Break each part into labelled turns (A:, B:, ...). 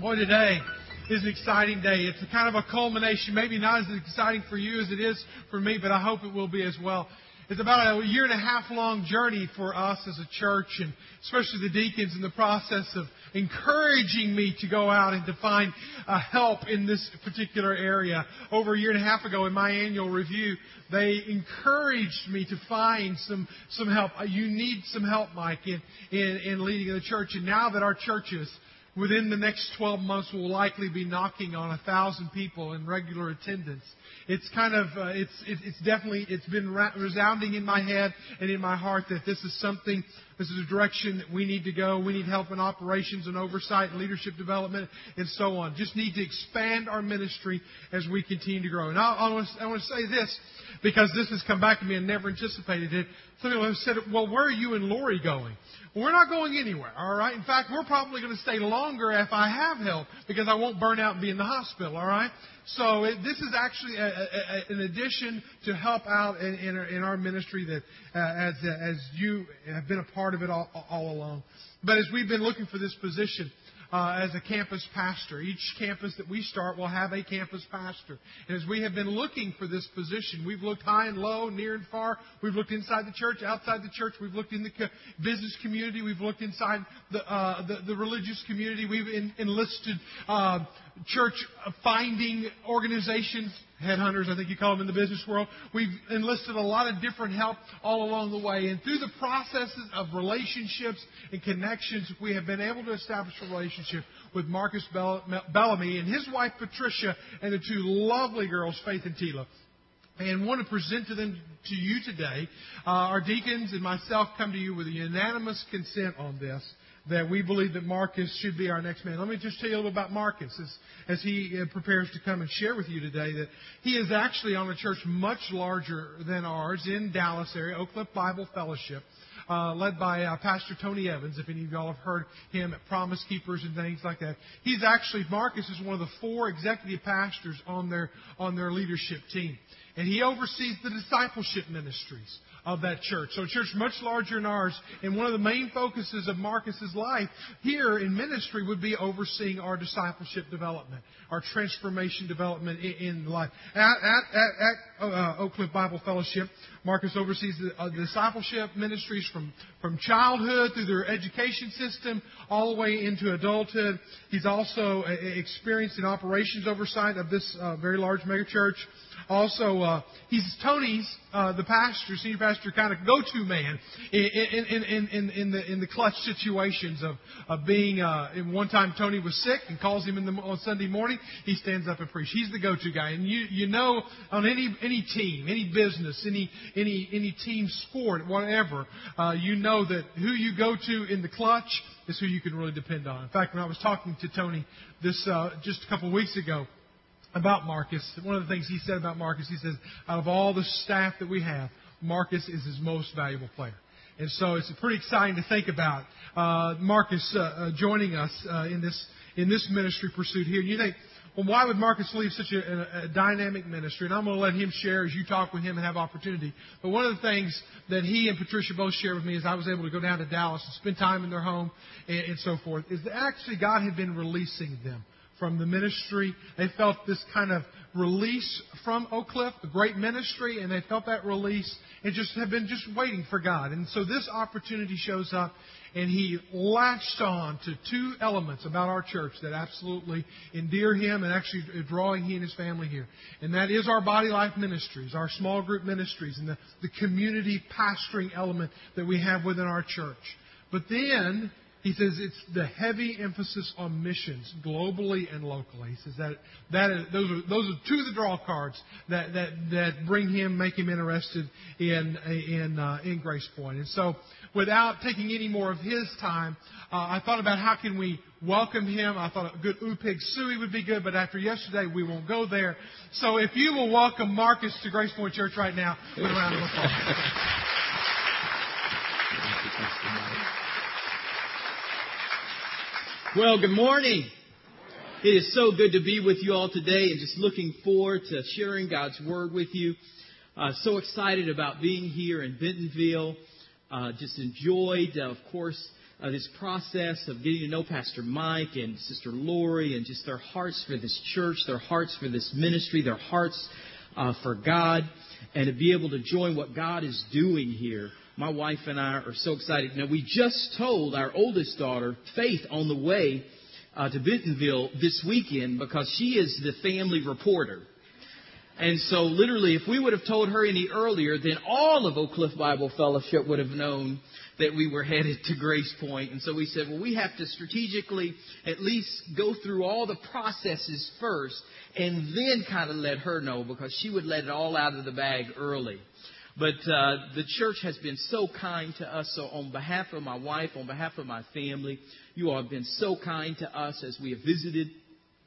A: Boy, today is an exciting day. It's a kind of a culmination, maybe not as exciting for you as it is for me, but I hope it will be as well. It's about a year and a half long journey for us as a church, and especially the deacons in the process of encouraging me to go out and to find uh, help in this particular area. Over a year and a half ago, in my annual review, they encouraged me to find some some help. Uh, you need some help, Mike, in in, in leading the church. And now that our churches within the next 12 months we'll likely be knocking on a thousand people in regular attendance. It's kind of uh, it's it, it's definitely it's been resounding in my head and in my heart that this is something this is a direction that we need to go. We need help in operations and oversight and leadership development and so on. Just need to expand our ministry as we continue to grow. And I, I, want, to, I want to say this because this has come back to me and never anticipated it. Some people have said, well, where are you and Lori going? Well, we're not going anywhere, all right? In fact, we're probably going to stay longer if I have help because I won't burn out and be in the hospital, all right? So it, this is actually a, a, a, an addition to help out in, in, our, in our ministry that uh, as, uh, as you have been a part of it all, all along. But as we've been looking for this position, uh, as a campus pastor. Each campus that we start will have a campus pastor. And as we have been looking for this position, we've looked high and low, near and far. We've looked inside the church, outside the church. We've looked in the co- business community. We've looked inside the uh, the, the, religious community. We've in, enlisted uh, church finding organizations headhunters, I think you call them in the business world. We've enlisted a lot of different help all along the way. And through the processes of relationships and connections, we have been able to establish a relationship with Marcus Bellamy and his wife Patricia and the two lovely girls, Faith and Tila and want to present to them to you today. Uh, our deacons and myself come to you with a unanimous consent on this that we believe that Marcus should be our next man. Let me just tell you a little about Marcus as, as he uh, prepares to come and share with you today that he is actually on a church much larger than ours in Dallas area, Oak Cliff Bible Fellowship. Uh, led by uh, Pastor Tony Evans, if any of y'all have heard him at Promise Keepers and things like that. He's actually Marcus is one of the four executive pastors on their on their leadership team, and he oversees the discipleship ministries of that church. So a church much larger than ours. And one of the main focuses of Marcus's life here in ministry would be overseeing our discipleship development, our transformation development in, life. At, at, at, at uh, Oak Cliff Bible Fellowship, Marcus oversees the uh, discipleship ministries from, from childhood through their education system all the way into adulthood. He's also uh, experienced in operations oversight of this uh, very large megachurch. Also, uh, he's Tony's, uh, the pastor, senior pastor, kind of go-to man in, in, in, in, the in the clutch situations of, of being. Uh, one time, Tony was sick and calls him in the, on Sunday morning. He stands up and preaches. He's the go-to guy, and you you know on any any team, any business, any any any team sport, whatever, uh, you know that who you go to in the clutch is who you can really depend on. In fact, when I was talking to Tony this uh, just a couple weeks ago about Marcus. One of the things he said about Marcus, he says, out of all the staff that we have, Marcus is his most valuable player. And so it's pretty exciting to think about uh, Marcus uh, uh, joining us uh, in this in this ministry pursuit here. And you think, well, why would Marcus leave such a, a, dynamic ministry? And I'm going to let him share as you talk with him and have opportunity. But one of the things that he and Patricia both shared with me is I was able to go down to Dallas and spend time in their home and, and so forth. Is that actually God had been releasing them from the ministry. They felt this kind of release from Oak Cliff, a great ministry, and they felt that release and just have been just waiting for God. And so this opportunity shows up, and he latched on to two elements about our church that absolutely endear him and actually drawing he and his family here. And that is our body life ministries, our small group ministries, and the, the community pastoring element that we have within our church. But then he says it's the heavy emphasis on missions globally and locally. He says that, that is, those, are, those are two of the draw cards that, that, that bring him, make him interested in, in, uh, in Grace Point. And so, without taking any more of his time, uh, I thought about how can we welcome him. I thought a good Woo Pig Sooie would be good, but after yesterday, we won't go there. So if you will welcome Marcus to Grace Point Church right now with a round of applause.
B: Well, good morning. It is so good to be with you all today and just looking forward to sharing God's Word with you. Uh, so excited about being here in Bentonville. Uh, just enjoyed, uh, of course, uh, this process of getting to know Pastor Mike and Sister Lori and just their hearts for this church, their hearts for this ministry, their hearts uh, for God, and to be able to join what God is doing here. My wife and I are so excited. Now, we just told our oldest daughter, Faith, on the way uh, to Bentonville this weekend because she is the family reporter. And so, literally, if we would have told her any earlier, then all of Oak Cliff Bible Fellowship would have known that we were headed to Grace Point. And so we said, well, we have to strategically at least go through all the processes first and then kind of let her know because she would let it all out of the bag early. But uh, the church has been so kind to us. So, on behalf of my wife, on behalf of my family, you all have been so kind to us as we have visited.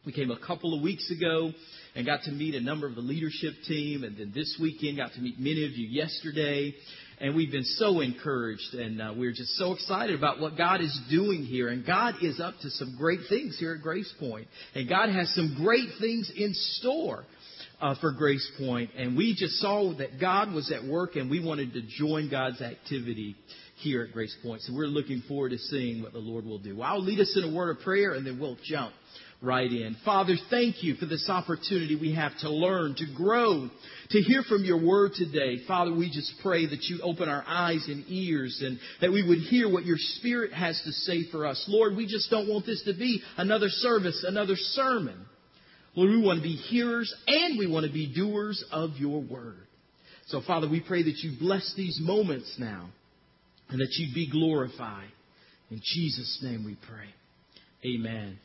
B: We came a couple of weeks ago and got to meet a number of the leadership team, and then this weekend got to meet many of you yesterday. And we've been so encouraged, and uh, we're just so excited about what God is doing here. And God is up to some great things here at Grace Point, and God has some great things in store. Uh, for Grace Point, and we just saw that God was at work, and we wanted to join God's activity here at Grace Point. So we're looking forward to seeing what the Lord will do. I'll lead us in a word of prayer, and then we'll jump right in. Father, thank you for this opportunity we have to learn, to grow, to hear from your word today. Father, we just pray that you open our eyes and ears and that we would hear what your spirit has to say for us. Lord, we just don't want this to be another service, another sermon. Lord, we want to be hearers and we want to be doers of your word. So, Father, we pray that you bless these moments now and that you be glorified. In Jesus' name we pray. Amen.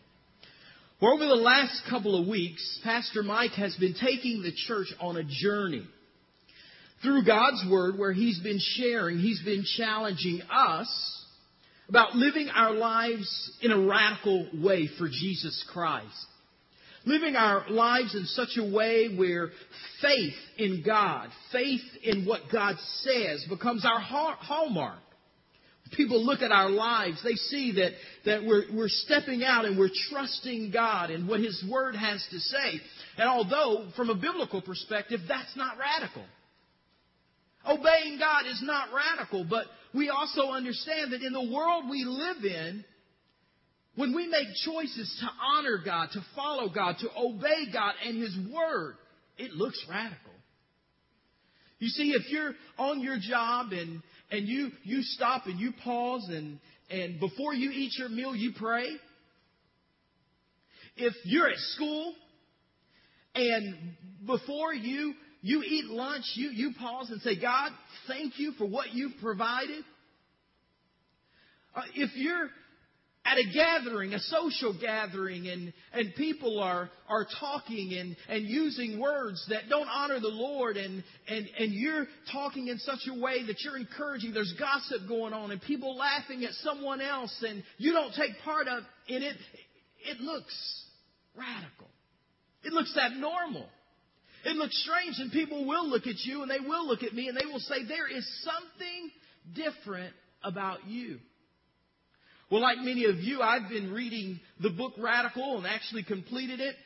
B: Well, over the last couple of weeks, Pastor Mike has been taking the church on a journey through God's Word where he's been sharing, he's been challenging us about living our lives in a radical way for Jesus Christ. Living our lives in such a way where faith in God, faith in what God says becomes our hallmark people look at our lives, they see that, that we're, we're stepping out and we're trusting God and what His Word has to say. And although, from a biblical perspective, that's not radical. Obeying God is not radical, but we also understand that in the world we live in, when we make choices to honor God, to follow God, to obey God and His Word, it looks radical. You see, if you're on your job and, and you, you stop and you pause and, and before you eat your meal, you pray. If you're at school and before you, you eat lunch, you, you pause and say, God, thank you for what you've provided. Uh, if you're at a gathering, a social gathering, and, and people are, are talking and, and using words that don't honor the Lord, and, and, and you're talking in such a way that you're encouraging, there's gossip going on, and people laughing at someone else, and you don't take part of, in it, it looks radical. It looks abnormal. It looks strange, and people will look at you, and they will look at me, and they will say, There is something different about you. Well, like many of you, I've been reading the book Radical and actually completed it.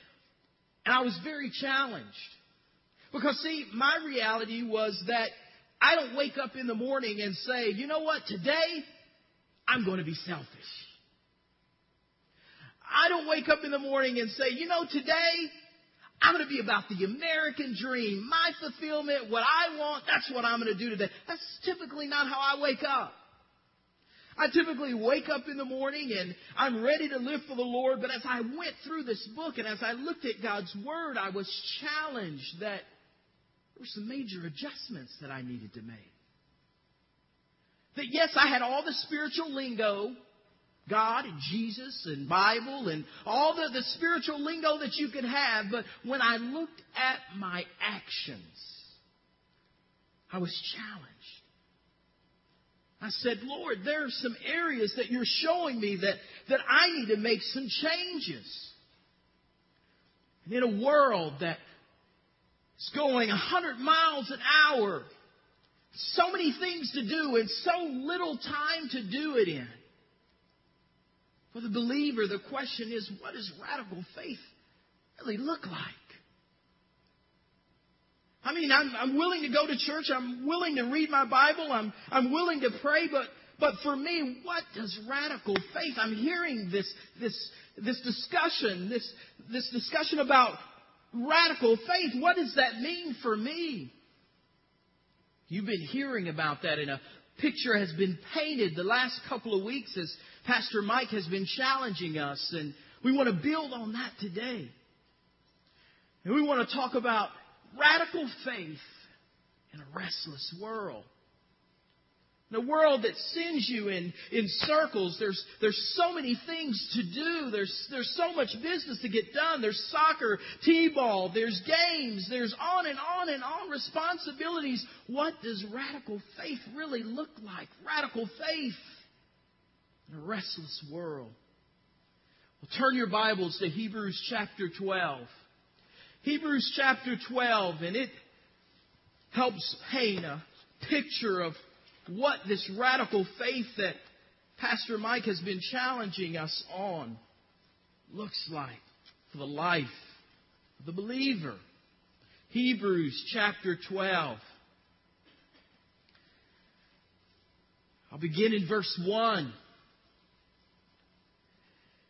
B: And I was very challenged. Because, see, my reality was that I don't wake up in the morning and say, you know what, today I'm going to be selfish. I don't wake up in the morning and say, you know, today I'm going to be about the American dream, my fulfillment, what I want, that's what I'm going to do today. That's typically not how I wake up. I typically wake up in the morning and I'm ready to live for the Lord, but as I went through this book and as I looked at God's Word, I was challenged that there were some major adjustments that I needed to make. That yes, I had all the spiritual lingo, God and Jesus and Bible and all the, the spiritual lingo that you could have, but when I looked at my actions, I was challenged. I said, Lord, there are some areas that you're showing me that, that I need to make some changes. And in a world that is going 100 miles an hour, so many things to do and so little time to do it in. For the believer, the question is, what does radical faith really look like? I mean, I'm, I'm willing to go to church. I'm willing to read my Bible. I'm, I'm willing to pray, but, But for me, what does radical faith? I'm hearing this, this, this discussion, this, this discussion about radical faith. What does that mean for me? You've been hearing about that, and a picture has been painted the last couple of weeks as Pastor Mike has been challenging us, and we want to build on that today. And we want to talk about radical faith in a restless world. In a world that sends you in, in circles, there's, there's so many things to do. There's, there's so much business to get done. There's soccer, t-ball, there's games, there's on and on and on responsibilities. What does radical faith really look like? Radical faith in a restless world. Well, turn your Bibles to Hebrews chapter 12. Hebrews chapter 12, and it helps paint a picture of what this radical faith that Pastor Mike has been challenging us on looks like for the life of the believer. Hebrews chapter 12. I'll begin in verse 1.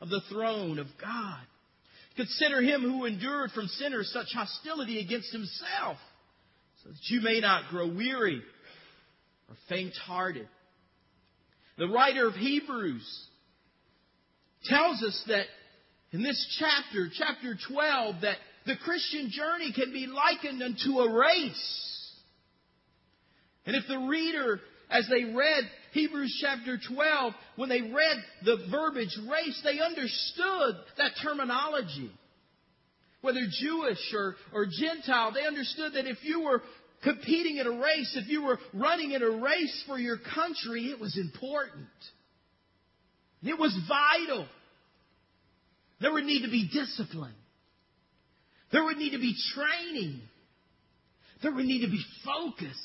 B: of the throne of God. Consider him who endured from sinners such hostility against himself, so that you may not grow weary or faint hearted. The writer of Hebrews tells us that in this chapter, chapter 12, that the Christian journey can be likened unto a race. And if the reader, as they read Hebrews chapter 12, when they read the verbiage race, they understood that terminology. Whether Jewish or, or Gentile, they understood that if you were competing in a race, if you were running in a race for your country, it was important. It was vital. There would need to be discipline. There would need to be training. There would need to be focus.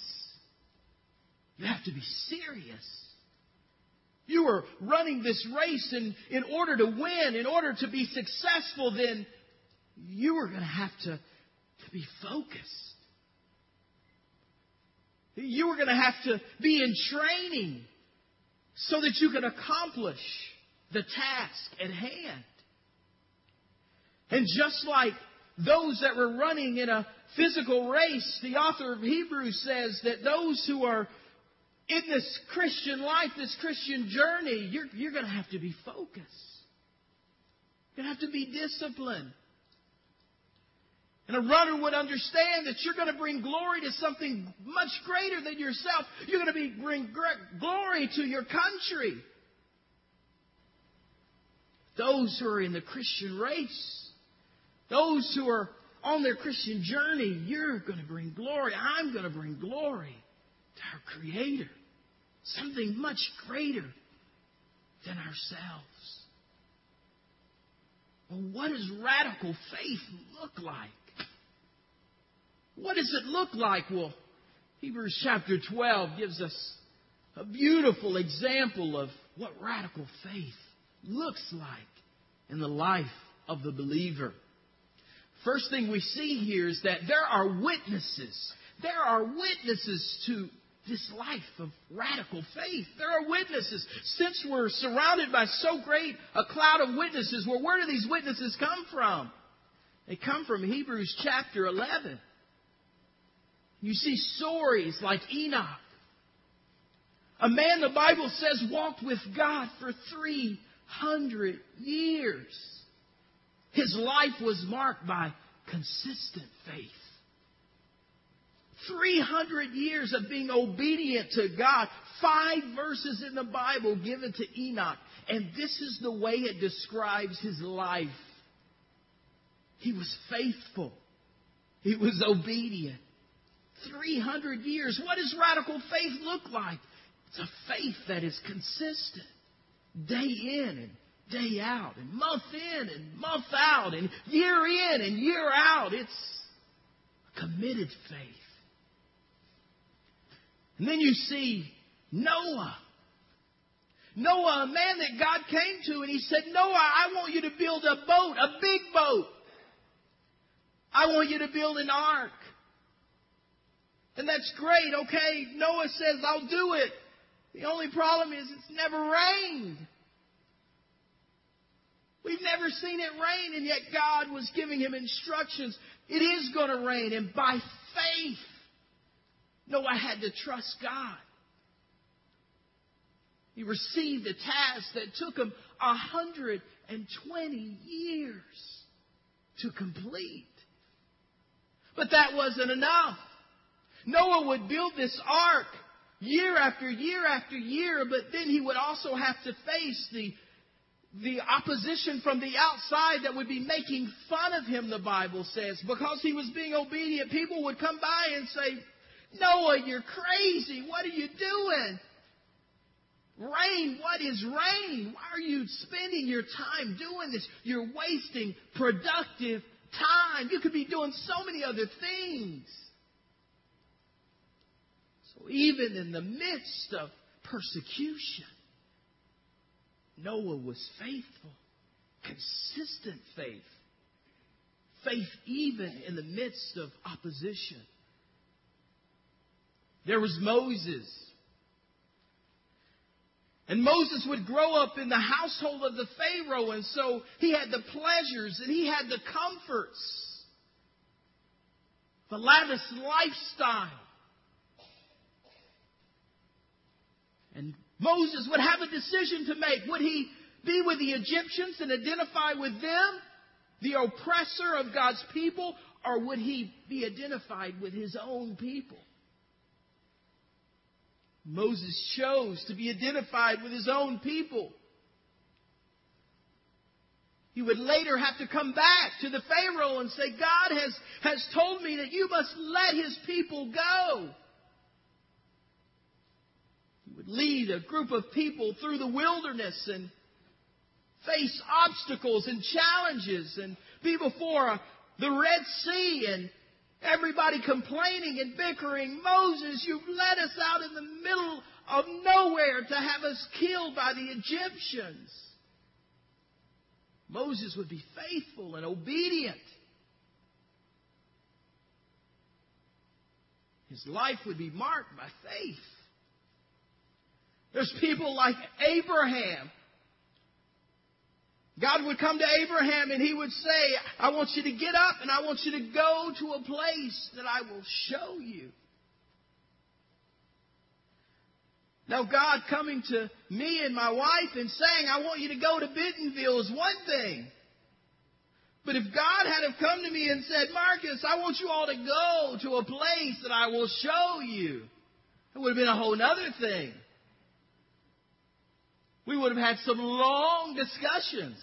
B: You have to be serious. You are running this race, and in order to win, in order to be successful, then you are going to have to, to be focused. You were going to have to be in training so that you could accomplish the task at hand. And just like those that were running in a physical race, the author of Hebrews says that those who are in this Christian life, this Christian journey, you're, you're going to have to be focused. You're going to have to be disciplined. And a runner would understand that you're going to bring glory to something much greater than yourself. You're going to be, bring glory to your country. Those who are in the Christian race, those who are on their Christian journey, you're going to bring glory. I'm going to bring glory to our Creator. Something much greater than ourselves. Well, what does radical faith look like? What does it look like? Well, Hebrews chapter 12 gives us a beautiful example of what radical faith looks like in the life of the believer. First thing we see here is that there are witnesses. There are witnesses to this life of radical faith. There are witnesses. Since we're surrounded by so great a cloud of witnesses, well, where do these witnesses come from? They come from Hebrews chapter 11. You see stories like Enoch. A man the Bible says walked with God for 300 years. His life was marked by consistent faith. 300 years of being obedient to God. Five verses in the Bible given to Enoch. And this is the way it describes his life. He was faithful. He was obedient. 300 years. What does radical faith look like? It's a faith that is consistent. day in and day out, and month in and month out, and year in and year out. It's a committed faith. And then you see Noah. Noah, a man that God came to, and he said, Noah, I want you to build a boat, a big boat. I want you to build an ark. And that's great, okay? Noah says, I'll do it. The only problem is it's never rained. We've never seen it rain, and yet God was giving him instructions. It is going to rain, and by faith, Noah had to trust God. He received a task that took him 120 years to complete. But that wasn't enough. Noah would build this ark year after year after year, but then he would also have to face the, the opposition from the outside that would be making fun of him, the Bible says. Because he was being obedient, people would come by and say, Noah, you're crazy. What are you doing? Rain, what is rain? Why are you spending your time doing this? You're wasting productive time. You could be doing so many other things. So even in the midst of persecution, Noah was faithful, consistent faith. Faith even in the midst of opposition. There was Moses. And Moses would grow up in the household of the Pharaoh, and so he had the pleasures and he had the comforts, the lavish lifestyle. And Moses would have a decision to make. Would he be with the Egyptians and identify with them, the oppressor of God's people, or would he be identified with his own people? Moses chose to be identified with his own people. He would later have to come back to the Pharaoh and say, God has, has told me that you must let his people go. He would lead a group of people through the wilderness and face obstacles and challenges and be before the Red Sea and Everybody complaining and bickering. Moses, you've led us out in the middle of nowhere to have us killed by the Egyptians. Moses would be faithful and obedient. His life would be marked by faith. There's people like Abraham God would come to Abraham and he would say, I want you to get up and I want you to go to a place that I will show you. Now, God coming to me and my wife and saying, I want you to go to Bentonville is one thing. But if God had have come to me and said, Marcus, I want you all to go to a place that I will show you, it would have been a whole other thing. We would have had some long discussions.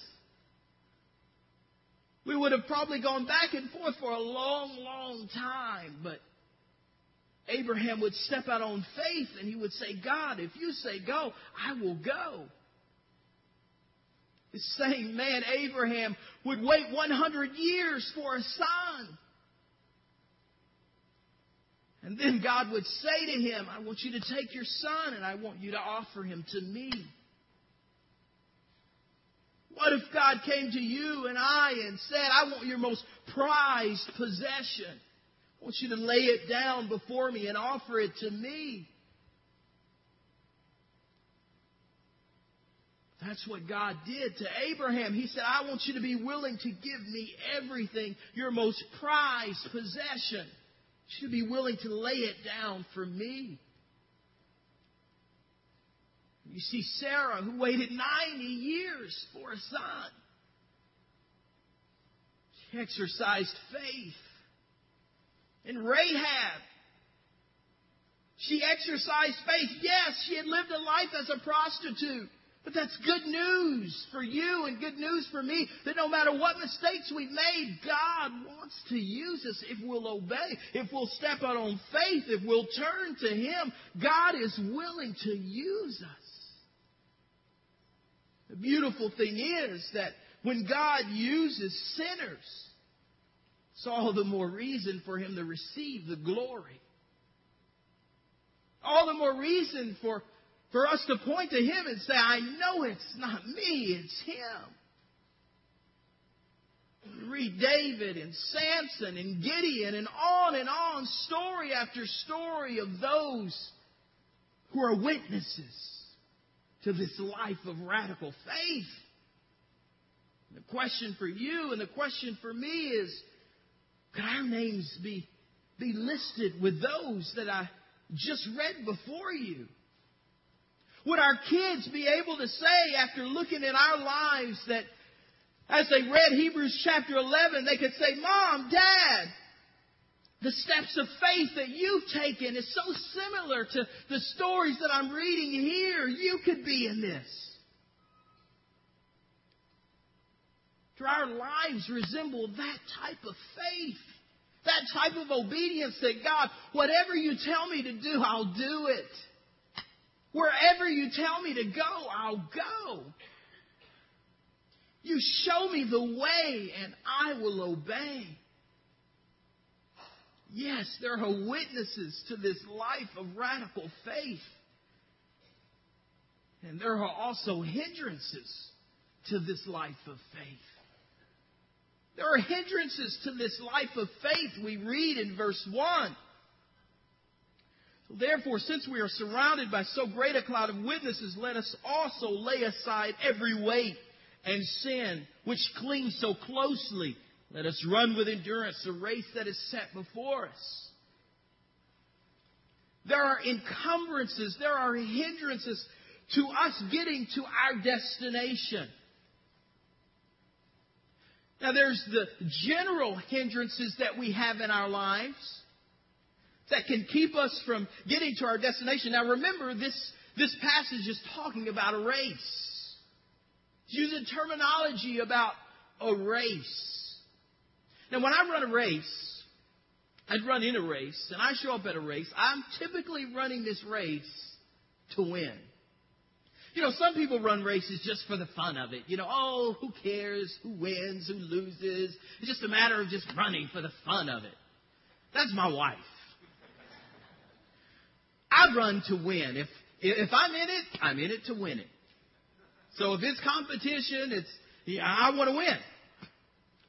B: We would have probably gone back and forth for a long, long time, but Abraham would step out on faith and he would say, God, if you say go, I will go. The same man, Abraham, would wait 100 years for a son. And then God would say to him, I want you to take your son and I want you to offer him to me. What if God came to you and I and said, I want your most prized possession? I want you to lay it down before me and offer it to me. That's what God did to Abraham. He said, I want you to be willing to give me everything, your most prized possession. You should be willing to lay it down for me. You see Sarah, who waited 90 years for a son. She exercised faith. And Rahab, she exercised faith. Yes, she had lived a life as a prostitute. But that's good news for you and good news for me that no matter what mistakes we've made, God wants to use us if we'll obey, if we'll step out on faith, if we'll turn to Him. God is willing to use us. The beautiful thing is that when God uses sinners, it's all the more reason for him to receive the glory. All the more reason for, for us to point to him and say, I know it's not me, it's him. Read David and Samson and Gideon and on and on, story after story of those who are witnesses to this life of radical faith. The question for you and the question for me is, could our names be, be listed with those that I just read before you? Would our kids be able to say after looking at our lives that as they read Hebrews chapter 11, they could say, Mom, Dad, the steps of faith that you've taken is so similar to the stories that I'm reading here. You could be in this. Do our lives resemble that type of faith? That type of obedience that God, whatever you tell me to do, I'll do it. Wherever you tell me to go, I'll go. You show me the way and I will obey. Yes, there are witnesses to this life of radical faith. And there are also hindrances to this life of faith. There are hindrances to this life of faith we read in verse 1. So therefore, since we are surrounded by so great a cloud of witnesses, let us also lay aside every weight and sin which clings so closely let us run with endurance the race that is set before us. There are encumbrances, there are hindrances to us getting to our destination. Now, there's the general hindrances that we have in our lives that can keep us from getting to our destination. Now, remember, this, this passage is talking about a race. It's using terminology about a race. Now, when I run a race, I'd run in a race, and I show up at a race, I'm typically running this race to win. You know, some people run races just for the fun of it. You know, oh, who cares? Who wins? Who loses? It's just a matter of just running for the fun of it. That's my wife. I run to win. If if I'm in it, I'm in it to win it. So if it's competition, it's yeah, I want to win.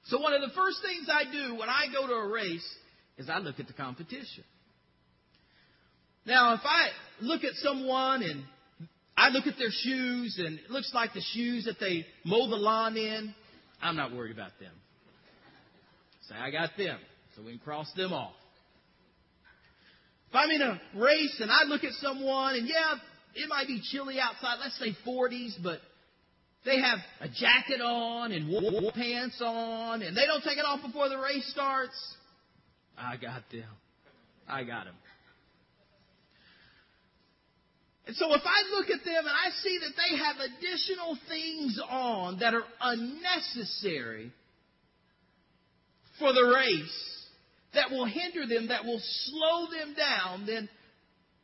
B: So one of the first things I do when I go to a race is I look at the competition. Now, if I look at someone and I look at their shoes and it looks like the shoes that they mow the lawn in, I'm not worried about them. Say, I got them, so we can cross them off. If I'm in a race and I look at someone and yeah, it might be chilly outside, let's say 40s, but they have a jacket on and wool pants on, and they don't take it off before the race starts. I got them. I got them. And so if I look at them and I see that they have additional things on that are unnecessary for the race, that will hinder them, that will slow them down, then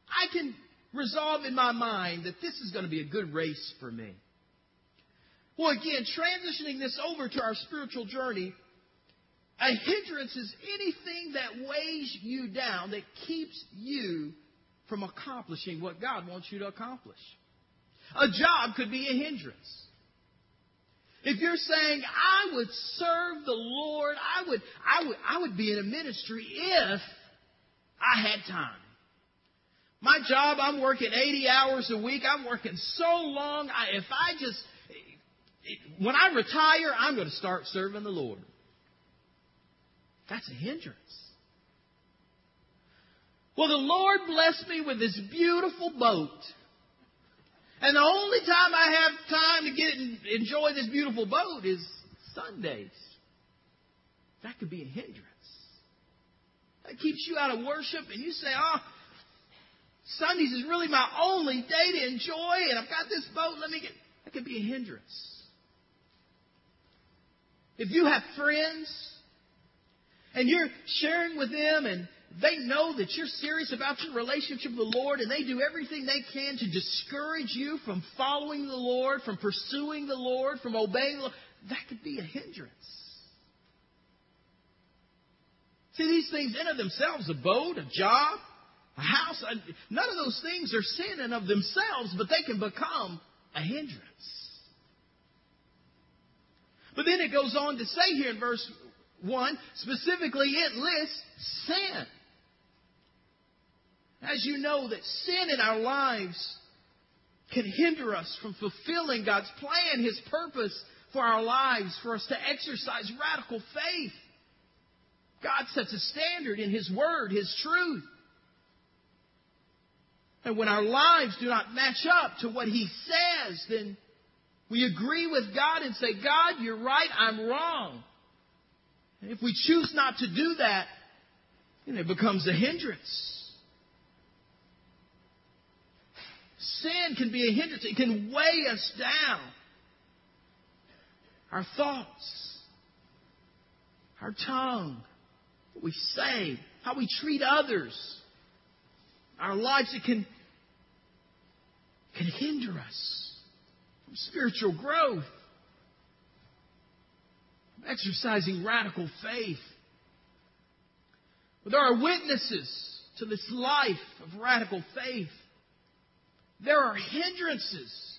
B: I can resolve in my mind that this is going to be a good race for me. Well, again, transitioning this over to our spiritual journey, a hindrance is anything that weighs you down, that keeps you from accomplishing what God wants you to accomplish. A job could be a hindrance. If you're saying, I would serve the Lord, I would, I would, I would be in a ministry if I had time. My job, I'm working 80 hours a week. I'm working so long. I, if I just, when I retire, I'm going to start serving the Lord. That's a hindrance. Well, the Lord blessed me with this beautiful boat. And the only time I have time to get and enjoy this beautiful boat is Sundays. That could be a hindrance. That keeps you out of worship and you say, oh, Sundays is really my only day to enjoy and I've got this boat, let me get, that could be a hindrance. If you have friends and you're sharing with them and they know that you're serious about your relationship with the Lord and they do everything they can to discourage you from following the Lord, from pursuing the Lord, from obeying the Lord, that could be a hindrance. See, these things in of themselves, a boat, a job, a house, none of those things are sin in of themselves, but they can become a hindrance. But then it goes on to say here in verse 1, specifically it lists sin. As you know that sin in our lives can hinder us from fulfilling God's plan, His purpose for our lives, for us to exercise radical faith. God sets a standard in His Word, His truth. And when our lives do not match up to what He says, then we agree with God and say, God, you're right, I'm wrong. And if we choose not to do that, then it becomes a hindrance. Sin can be a hindrance. It can weigh us down. Our thoughts, our tongue, what we say, how we treat others, our lives, it can, can hinder us spiritual growth, from exercising radical faith. But there are witnesses to this life of radical faith. There are hindrances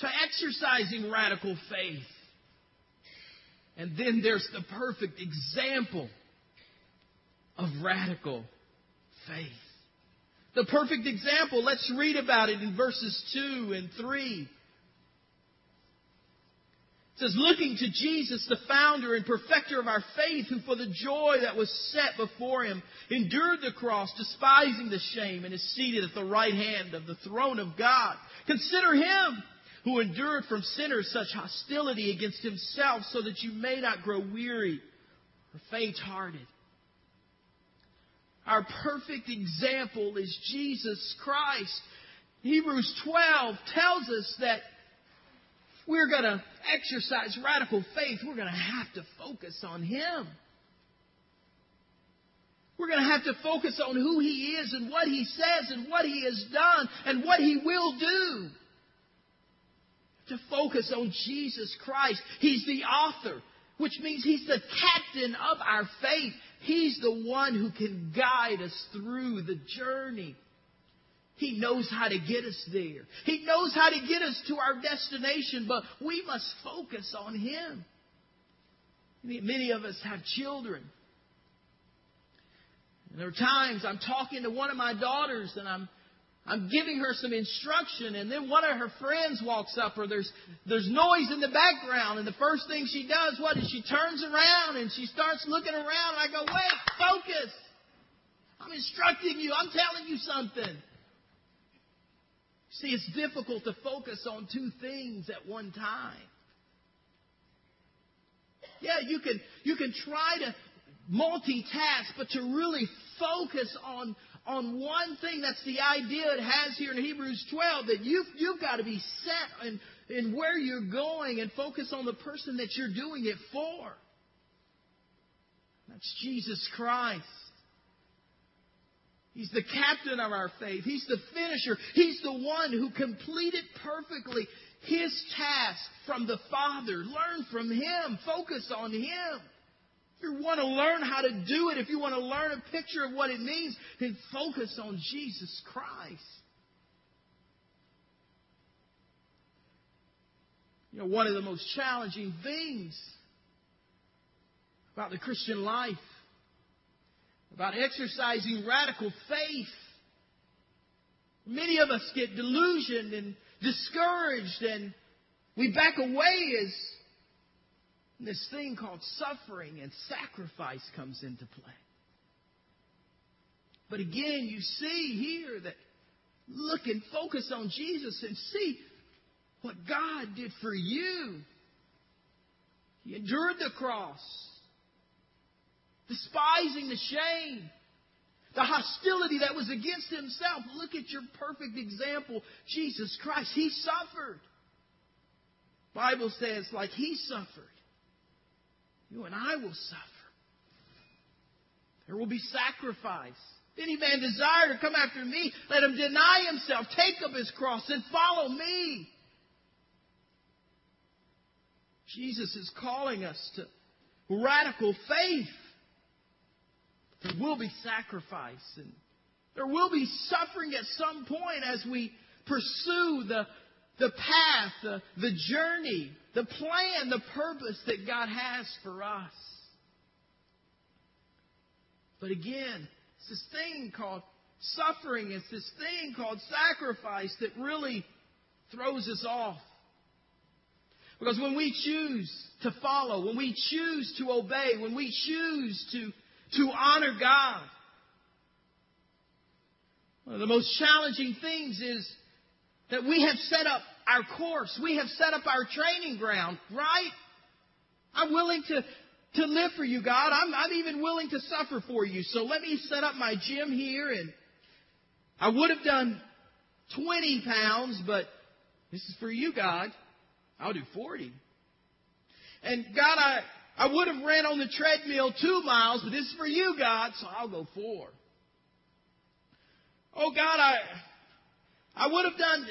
B: to exercising radical faith. And then there's the perfect example of radical faith. The perfect example, let's read about it in verses 2 and 3. It says, looking to Jesus, the founder and perfecter of our faith, who for the joy that was set before him endured the cross, despising the shame, and is seated at the right hand of the throne of God. Consider him who endured from sinners such hostility against himself, so that you may not grow weary or faint hearted. Our perfect example is Jesus Christ. Hebrews 12 tells us that we're going to exercise radical faith, we're going to have to focus on Him. We're going to have to focus on who He is and what He says and what He has done and what He will do. To focus on Jesus Christ. He's the author, which means He's the captain of our faith. He's the one who can guide us through the journey. He knows how to get us there. He knows how to get us to our destination, but we must focus on Him. Many of us have children. And there are times I'm talking to one of my daughters and I'm I'm giving her some instruction, and then one of her friends walks up, or there's there's noise in the background, and the first thing she does, what is she turns around and she starts looking around, and I go, wait, focus. I'm instructing you. I'm telling you something. See, it's difficult to focus on two things at one time. Yeah, you can, you can try to multitask, but to really focus on, on one thing, that's the idea it has here in Hebrews 12, that you've, you've got to be set in, in where you're going and focus on the person that you're doing it for. That's Jesus Christ. He's the captain of our faith. He's the finisher. He's the one who completed perfectly his task from the Father. Learn from him. Focus on him. If you want to learn how to do it, if you want to learn a picture of what it means, then focus on Jesus Christ. You know, one of the most challenging things about the Christian life about exercising radical faith. Many of us get delusioned and discouraged and we back away as this thing called suffering and sacrifice comes into play. But again, you see here that look and focus on Jesus and see what God did for you. He endured the cross despising the shame, the hostility that was against himself. Look at your perfect example, Jesus Christ. He suffered. Bible says, like he suffered, you and I will suffer. There will be sacrifice. If any man desire to come after me, let him deny himself, take up his cross, and follow me. Jesus is calling us to radical faith. There will be sacrifice and there will be suffering at some point as we pursue the, the path, the, the journey, the plan, the purpose that God has for us. But again, it's this thing called suffering. It's this thing called sacrifice that really throws us off. Because when we choose to follow, when we choose to obey, when we choose to, to honor God, one of the most challenging things is that we have set up our course. We have set up our training ground, right? I'm willing to, to live for you, God. I'm, I'm even willing to suffer for you. So let me set up my gym here and I would have done 20 pounds, but this is for you, God. I'll do 40. And God, I, I would have ran on the treadmill two miles, but this is for you, God, so I'll go four. Oh God, I, I would have done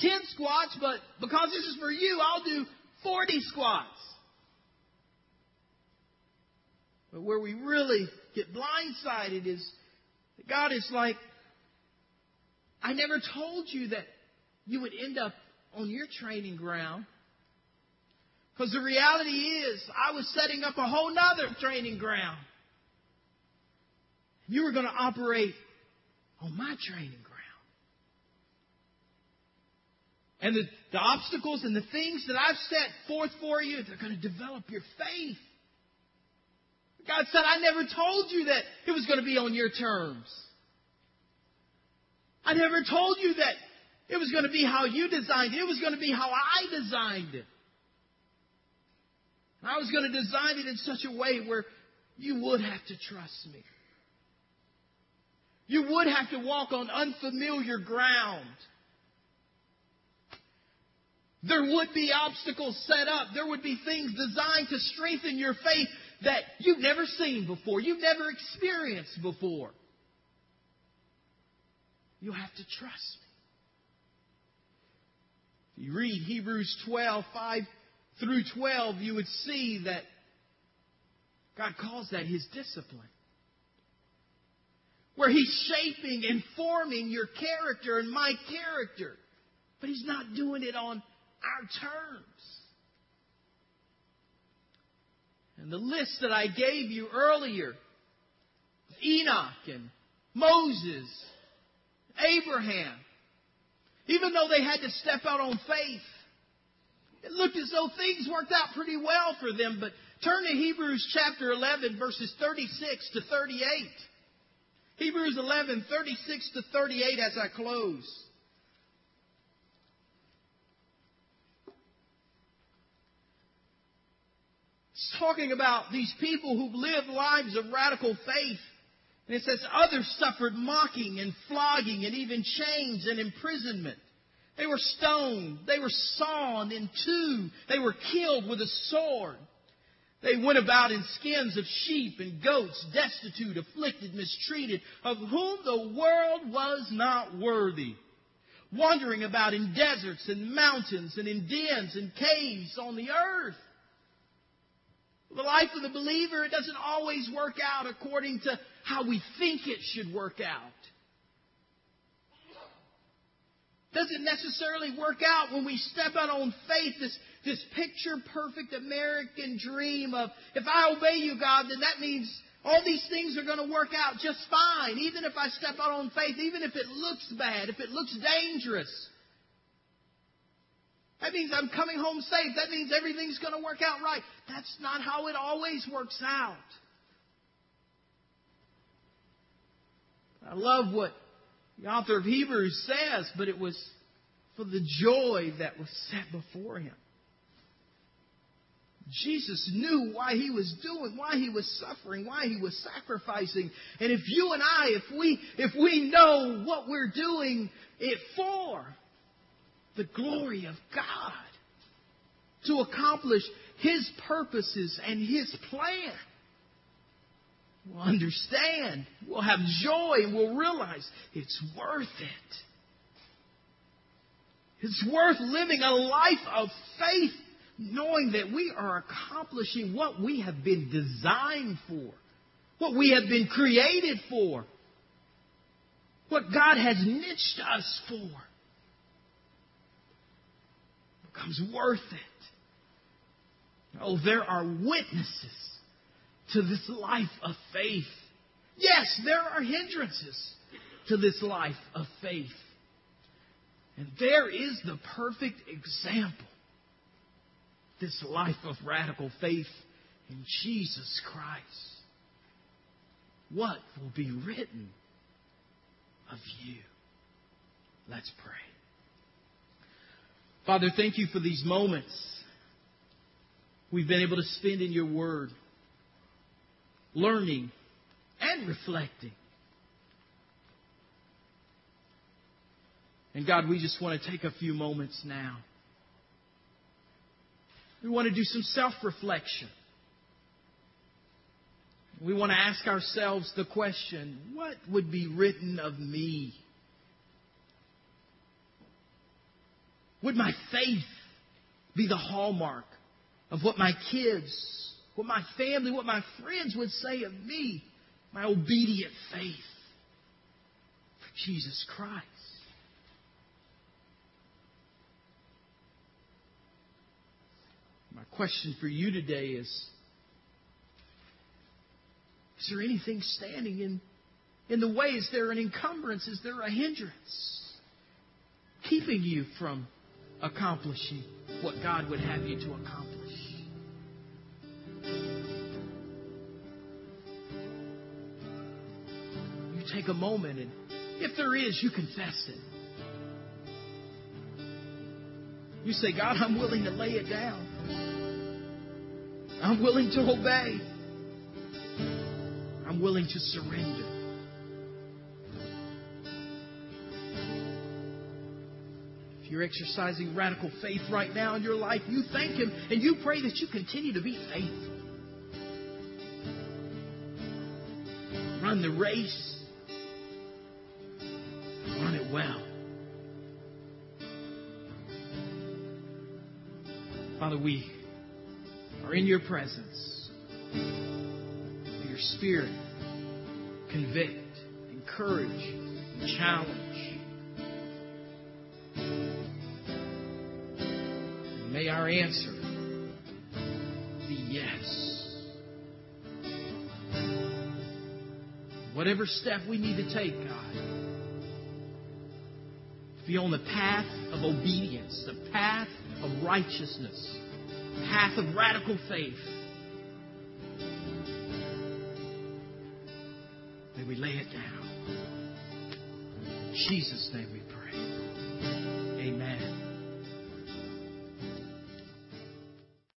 B: 10 squats, but because this is for you, I'll do 40 squats. But where we really get blindsided is that God is like, I never told you that you would end up on your training ground. Because the reality is, I was setting up a whole nother training ground. You were going to operate on my training ground. And the, the obstacles and the things that I've set forth for you, they're going to develop your faith. God said, I never told you that it was going to be on your terms. I never told you that it was going to be how you designed it. It was going to be how I designed it. I was going to design it in such a way where you would have to trust me. You would have to walk on unfamiliar ground. There would be obstacles set up. There would be things designed to strengthen your faith that you've never seen before, you've never experienced before. You have to trust me. If you read Hebrews 12, 5 through 12, you would see that God calls that His discipline. Where He's shaping and forming your character and my character. But He's not doing it on our terms. And the list that I gave you earlier Enoch and Moses, Abraham, even though they had to step out on faith, it looked as though things worked out pretty well for them. But turn to Hebrews chapter 11, verses 36 to 38. Hebrews 11, 36 to 38 as I close. It's talking about these people who've lived lives of radical faith. And it says, others suffered mocking and flogging and even chains and imprisonment. They were stoned. They were sawn in two. They were killed with a sword. They went about in skins of sheep and goats, destitute, afflicted, mistreated, of whom the world was not worthy. Wandering about in deserts and mountains and in dens and caves on the earth. The life of the believer, it doesn't always work out according to how we think it should work out. Doesn't necessarily work out when we step out on faith, this, this picture perfect American dream of, if I obey you, God, then that means all these things are going to work out just fine. Even if I step out on faith, even if it looks bad, if it looks dangerous. That means I'm coming home safe. That means everything's going to work out right. That's not how it always works out. I love what the author of Hebrews says, but it was for the joy that was set before him. Jesus knew why he was doing, why he was suffering, why he was sacrificing. And if you and I, if we, if we know what we're doing it for, the glory of God to accomplish His purposes and His plan. We'll understand. We'll have joy and we'll realize it's worth it. It's worth living a life of faith, knowing that we are accomplishing what we have been designed for, what we have been created for, what God has niched us for. It becomes worth it. Oh, there are witnesses to this life of faith. Yes, there are hindrances to this life of faith. And there is the perfect example. This life of radical faith in Jesus Christ. What will be written of you? Let's pray. Father, thank you for these moments we've been able to spend in your word, learning and reflecting. And God, we just want to take a few moments now. We want to do some self reflection. We want to ask ourselves the question what would be written of me? Would my faith be the hallmark of what my kids, what my family, what my friends would say of me? My obedient faith for Jesus Christ. My question for you today is Is there anything standing in, in the way? Is there an encumbrance? Is there a hindrance keeping you from accomplishing what God would have you to accomplish? Take a moment and if there is, you confess it. You say, God, I'm willing to lay it down. I'm willing to obey. I'm willing to surrender. If you're exercising radical faith right now in your life, you thank Him and you pray that you continue to be faithful. Run the race. Well. Father, we are in your presence. Your spirit convict, encourage, and challenge. And may our answer be yes. Whatever step we need to take, God, be on the path of obedience, the path of righteousness, path of radical faith. May we lay it down. In Jesus' name.